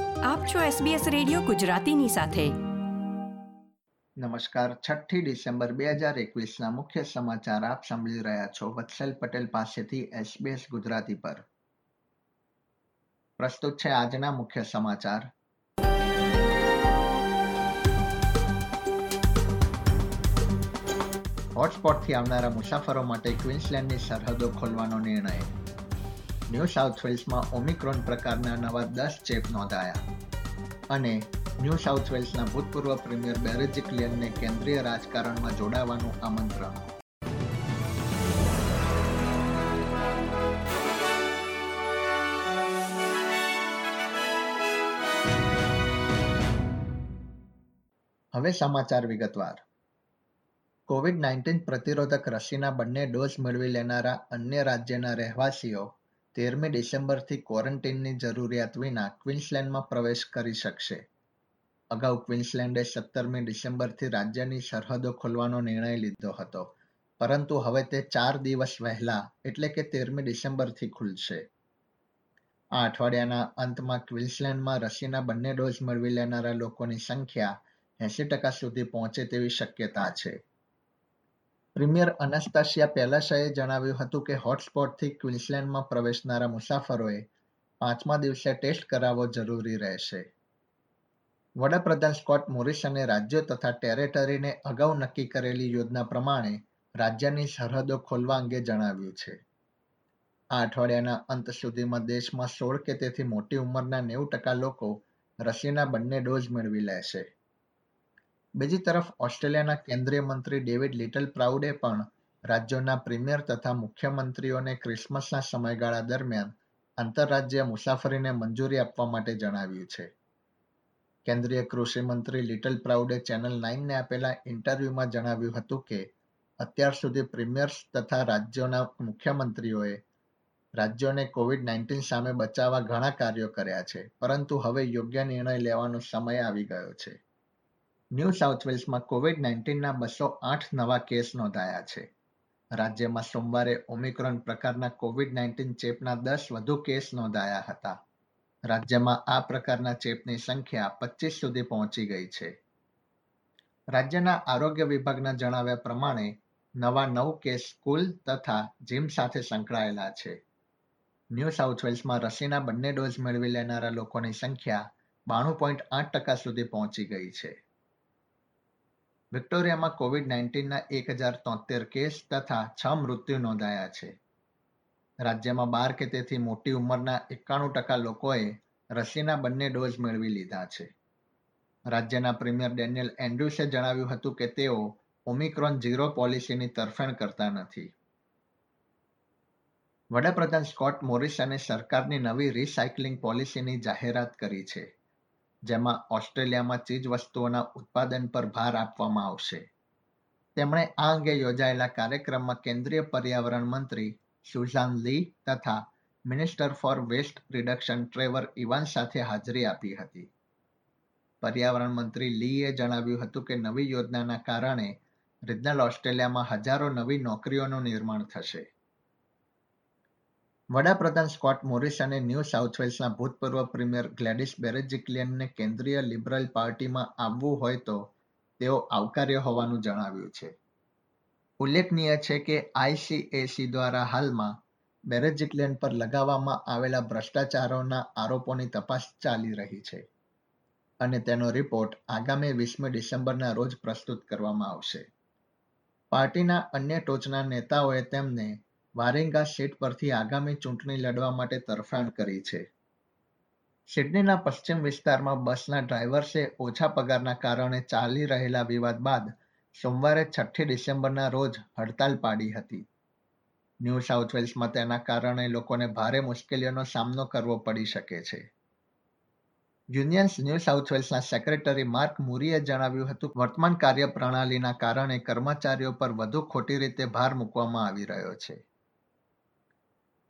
આપ છો SBS radio ગુજરાતીની સાથે. નમસ્કાર, છઠ્ઠી ડિસેમ્બર બે હજાર એકવીસના મુખ્ય સમાચાર આપ સાંભળી રહ્યા છો વત્સલ પટેલ પાસેથી SBS ગુજરાતી પર. પ્રસ્તુત છે આજના મુખ્ય સમાચાર. હોટસ્પોટથી આવનારા મુસાફરો માટે ક્વીન્સલેન્ડની સરહદો ખોલવાનો નિર્ણય. ન્યૂ સાઉથ વેલ્સમાં ઓમિક્રોન પ્રકારના નવા દસ ચેપ નોંધાયા. અને ન્યૂ સાઉથ વેલ્સના ભૂતપૂર્વ પ્રીમિયર બેરેજી લેનને કેન્દ્રીય રાજકારણમાં જોડાવાનું આમંત્રણ. હવે સમાચાર વિગતવાર. કોવિડ નાઇન્ટીન પ્રતિરોધક રસીના બંને ડોઝ મેળવી લેનારા અન્ય રાજ્યના રહેવાસીઓ તેરમી ડિસેમ્બરથી ક્વોરન્ટીનની જરૂરિયાત વિના ક્વિન્સલેન્ડમાં પ્રવેશ કરી શકશે. અગાઉ ક્વિન્સલેન્ડે સત્તરમી ડિસેમ્બરથી રાજ્યની સરહદો ખોલવાનો નિર્ણય લીધો હતો, પરંતુ હવે તે ચાર દિવસ વહેલા એટલે કે તેરમી ડિસેમ્બરથી ખુલશે. આ અઠવાડિયાના અંતમાં ક્વિન્સલેન્ડમાં રસીના બંને ડોઝ મેળવી લેનારા લોકોની સંખ્યા એસી ટકા સુધી પહોંચે તેવી શક્યતા છે. પ્રીમિયર અનાસ્તાશિયા પેલાશાએ જણાવ્યું હતું કે હોટસ્પોટથી ક્વીન્સલેન્ડમાં પ્રવેશનારા મુસાફરોએ પાંચમા દિવસે ટેસ્ટ કરાવવો જરૂરી રહેશે. વડાપ્રધાન સ્કોટ મોરિસને રાજ્યો તથા ટેરેટરીને અગાઉ નક્કી કરેલી યોજના પ્રમાણે રાજ્યની સરહદો ખોલવા અંગે જણાવ્યું છે. આ અઠવાડિયાના અંત સુધીમાં દેશમાં સોળ કે તેથી મોટી ઉંમરના નેવું ટકા લોકો રસીના બંને ડોઝ મેળવી લેશે. બીજી તરફ ઓસ્ટ્રેલિયાના કેન્દ્રીય મંત્રી ડેવિડ લિટલ પ્રાઉડે પણ રાજ્યોના પ્રીમિયર તથા મુખ્યમંત્રીઓને ક્રિસમસના સમયગાળા દરમિયાન આંતરરાજ્ય મુસાફરીને મંજૂરી આપવા માટે જણાવ્યું છે. કેન્દ્રીય કૃષિ મંત્રી લિટલ પ્રાઉડે ચેનલ નાઇનને આપેલા ઇન્ટરવ્યુમાં જણાવ્યું હતું કે, અત્યાર સુધી પ્રીમિયર્સ તથા રાજ્યોના મુખ્યમંત્રીઓએ રાજ્યોને કોવિડ નાઇન્ટીન સામે બચાવવા ઘણા કાર્યો કર્યા છે, પરંતુ હવે યોગ્ય નિર્ણય લેવાનો સમય આવી ગયો છે. ન્યૂ સાઉથ વેલ્સમાં કોવિડ નાઇન્ટીનના બસો આઠ નવા કેસ નોંધાયા છે. રાજ્યમાં સોમવારે ઓમિક્રોન પ્રકારના કોવિડ નાઇન્ટીન ચેપના દસ વધુ કેસ નોંધાયા હતા. રાજ્યમાં આ પ્રકારના ચેપની સંખ્યા પચીસ સુધી પહોંચી ગઈ છે. રાજ્યના આરોગ્ય વિભાગના જણાવ્યા પ્રમાણે નવા નવ કેસ સ્કૂલ તથા જીમ સાથે સંકળાયેલા છે. ન્યૂ સાઉથ વેલ્સમાં રસીના બંને ડોઝ મેળવી લેનારા લોકોની સંખ્યા બાણું પોઈન્ટ આઠ ટકા સુધી પહોંચી ગઈ છે. વિક્ટોરિયામાં કોવિડ નાઇન્ટીનના એક હજાર તોતેર કેસ તથા છ મૃત્યુ નોંધાયા છે. રાજ્યમાં બાર કે તેથી મોટી ઉંમરના એકાણું ટકા લોકોએ રસીના બંને ડોઝ મેળવી લીધા છે. રાજ્યના પ્રીમિયર ડેનિયલ એન્ડ્રુસે જણાવ્યું હતું કે તેઓ ઓમિક્રોન ઝીરો પોલિસીની તરફેણ કરતા નથી. વડાપ્રધાન સ્કોટ મોરિસને સરકારની નવી રિસાયકલિંગ પોલિસીની જાહેરાત કરી છે. જેમાં ઓસ્ટ્રેલિયામાં ચીજ વસ્તુઓના ઉત્પાદન પર ભાર આપવામાં આવશે. તેમણે આ અંગે યોજાયેલા કાર્યક્રમમાં કેન્દ્રીય પર્યાવરણ મંત્રી સુઝાન લી તથા minister for waste reduction Trevor Evan સાથે હાજરી આપી હતી. પર્યાવરણ મંત્રી લીએ જણાવ્યું હતું કે નવી યોજનાના કારણે રિજનલ ઓસ્ટ્રેલિયામાં હજારો નવી નોકરીઓનું નિર્માણ થશે. વડાપ્રધાન સ્કોટ મોરિસ અને ન્યૂ સાઉથ વેલ્સના ભૂતપૂર્વ પ્રીમિયર ગ્લેડિસ બેરેજિકલિયનને કેન્દ્રીય લિબરલ પાર્ટીમાં આવવું હોય તો તેઓ આવકાર્ય હોવાનું જણાવ્યું છે. ઉલ્લેખનીય છે કે આઈસીએસી દ્વારા હાલમાં બેરેજિકલિયન પર લગાવવામાં આવેલા ભ્રષ્ટાચારોના આરોપોની તપાસ ચાલી રહી છે અને તેનો રિપોર્ટ આગામી વીસમી ડિસેમ્બરના રોજ પ્રસ્તુત કરવામાં આવશે. પાર્ટીના અન્ય ટોચના નેતાઓએ તેમને વારેંગા સીટ પરથી આગામી ચૂંટણી લડવા માટે તરફાણ કરી છે. સિડનીના પશ્ચિમ વિસ્તારમાં બસના ડ્રાઈવર્સે ઓછા પગારના કારણે ચાલી રહેલા વિવાદ બાદ સોમવારે છઠ્ઠી ડિસેમ્બરના રોજ હડતાલ પાડી હતી. ન્યૂ સાઉથ વેલ્સમાં તેના કારણે લોકોને ભારે મુશ્કેલીઓનો સામનો કરવો પડી શકે છે. યુનિયન્સ ન્યૂ સાઉથ વેલ્સના સેક્રેટરી માર્ક મુરીએ જણાવ્યું હતું, વર્તમાન કાર્યપ્રણાલીના કારણે કર્મચારીઓ પર વધુ ખોટી રીતે ભાર મૂકવામાં આવી રહ્યો છે.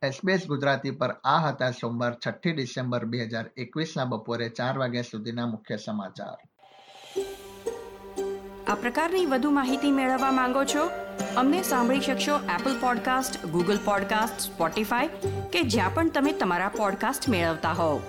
એસબીએસ ગુજરાતી પર આ હતા સોમવાર, છઠ્ઠી ડિસેમ્બર બે હજાર એકવીસના બપોરે ચાર વાગ્યા સુધીના મુખ્ય સમાચાર. આ પ્રકારની વધુ માહિતી મેળવવા માંગો છો? અમને સાંભળી શકશો Apple podcast Google podcast Spotify કે જ્યાં પણ તમે તમારા પોડકાસ્ટ મેળવતા હોવ.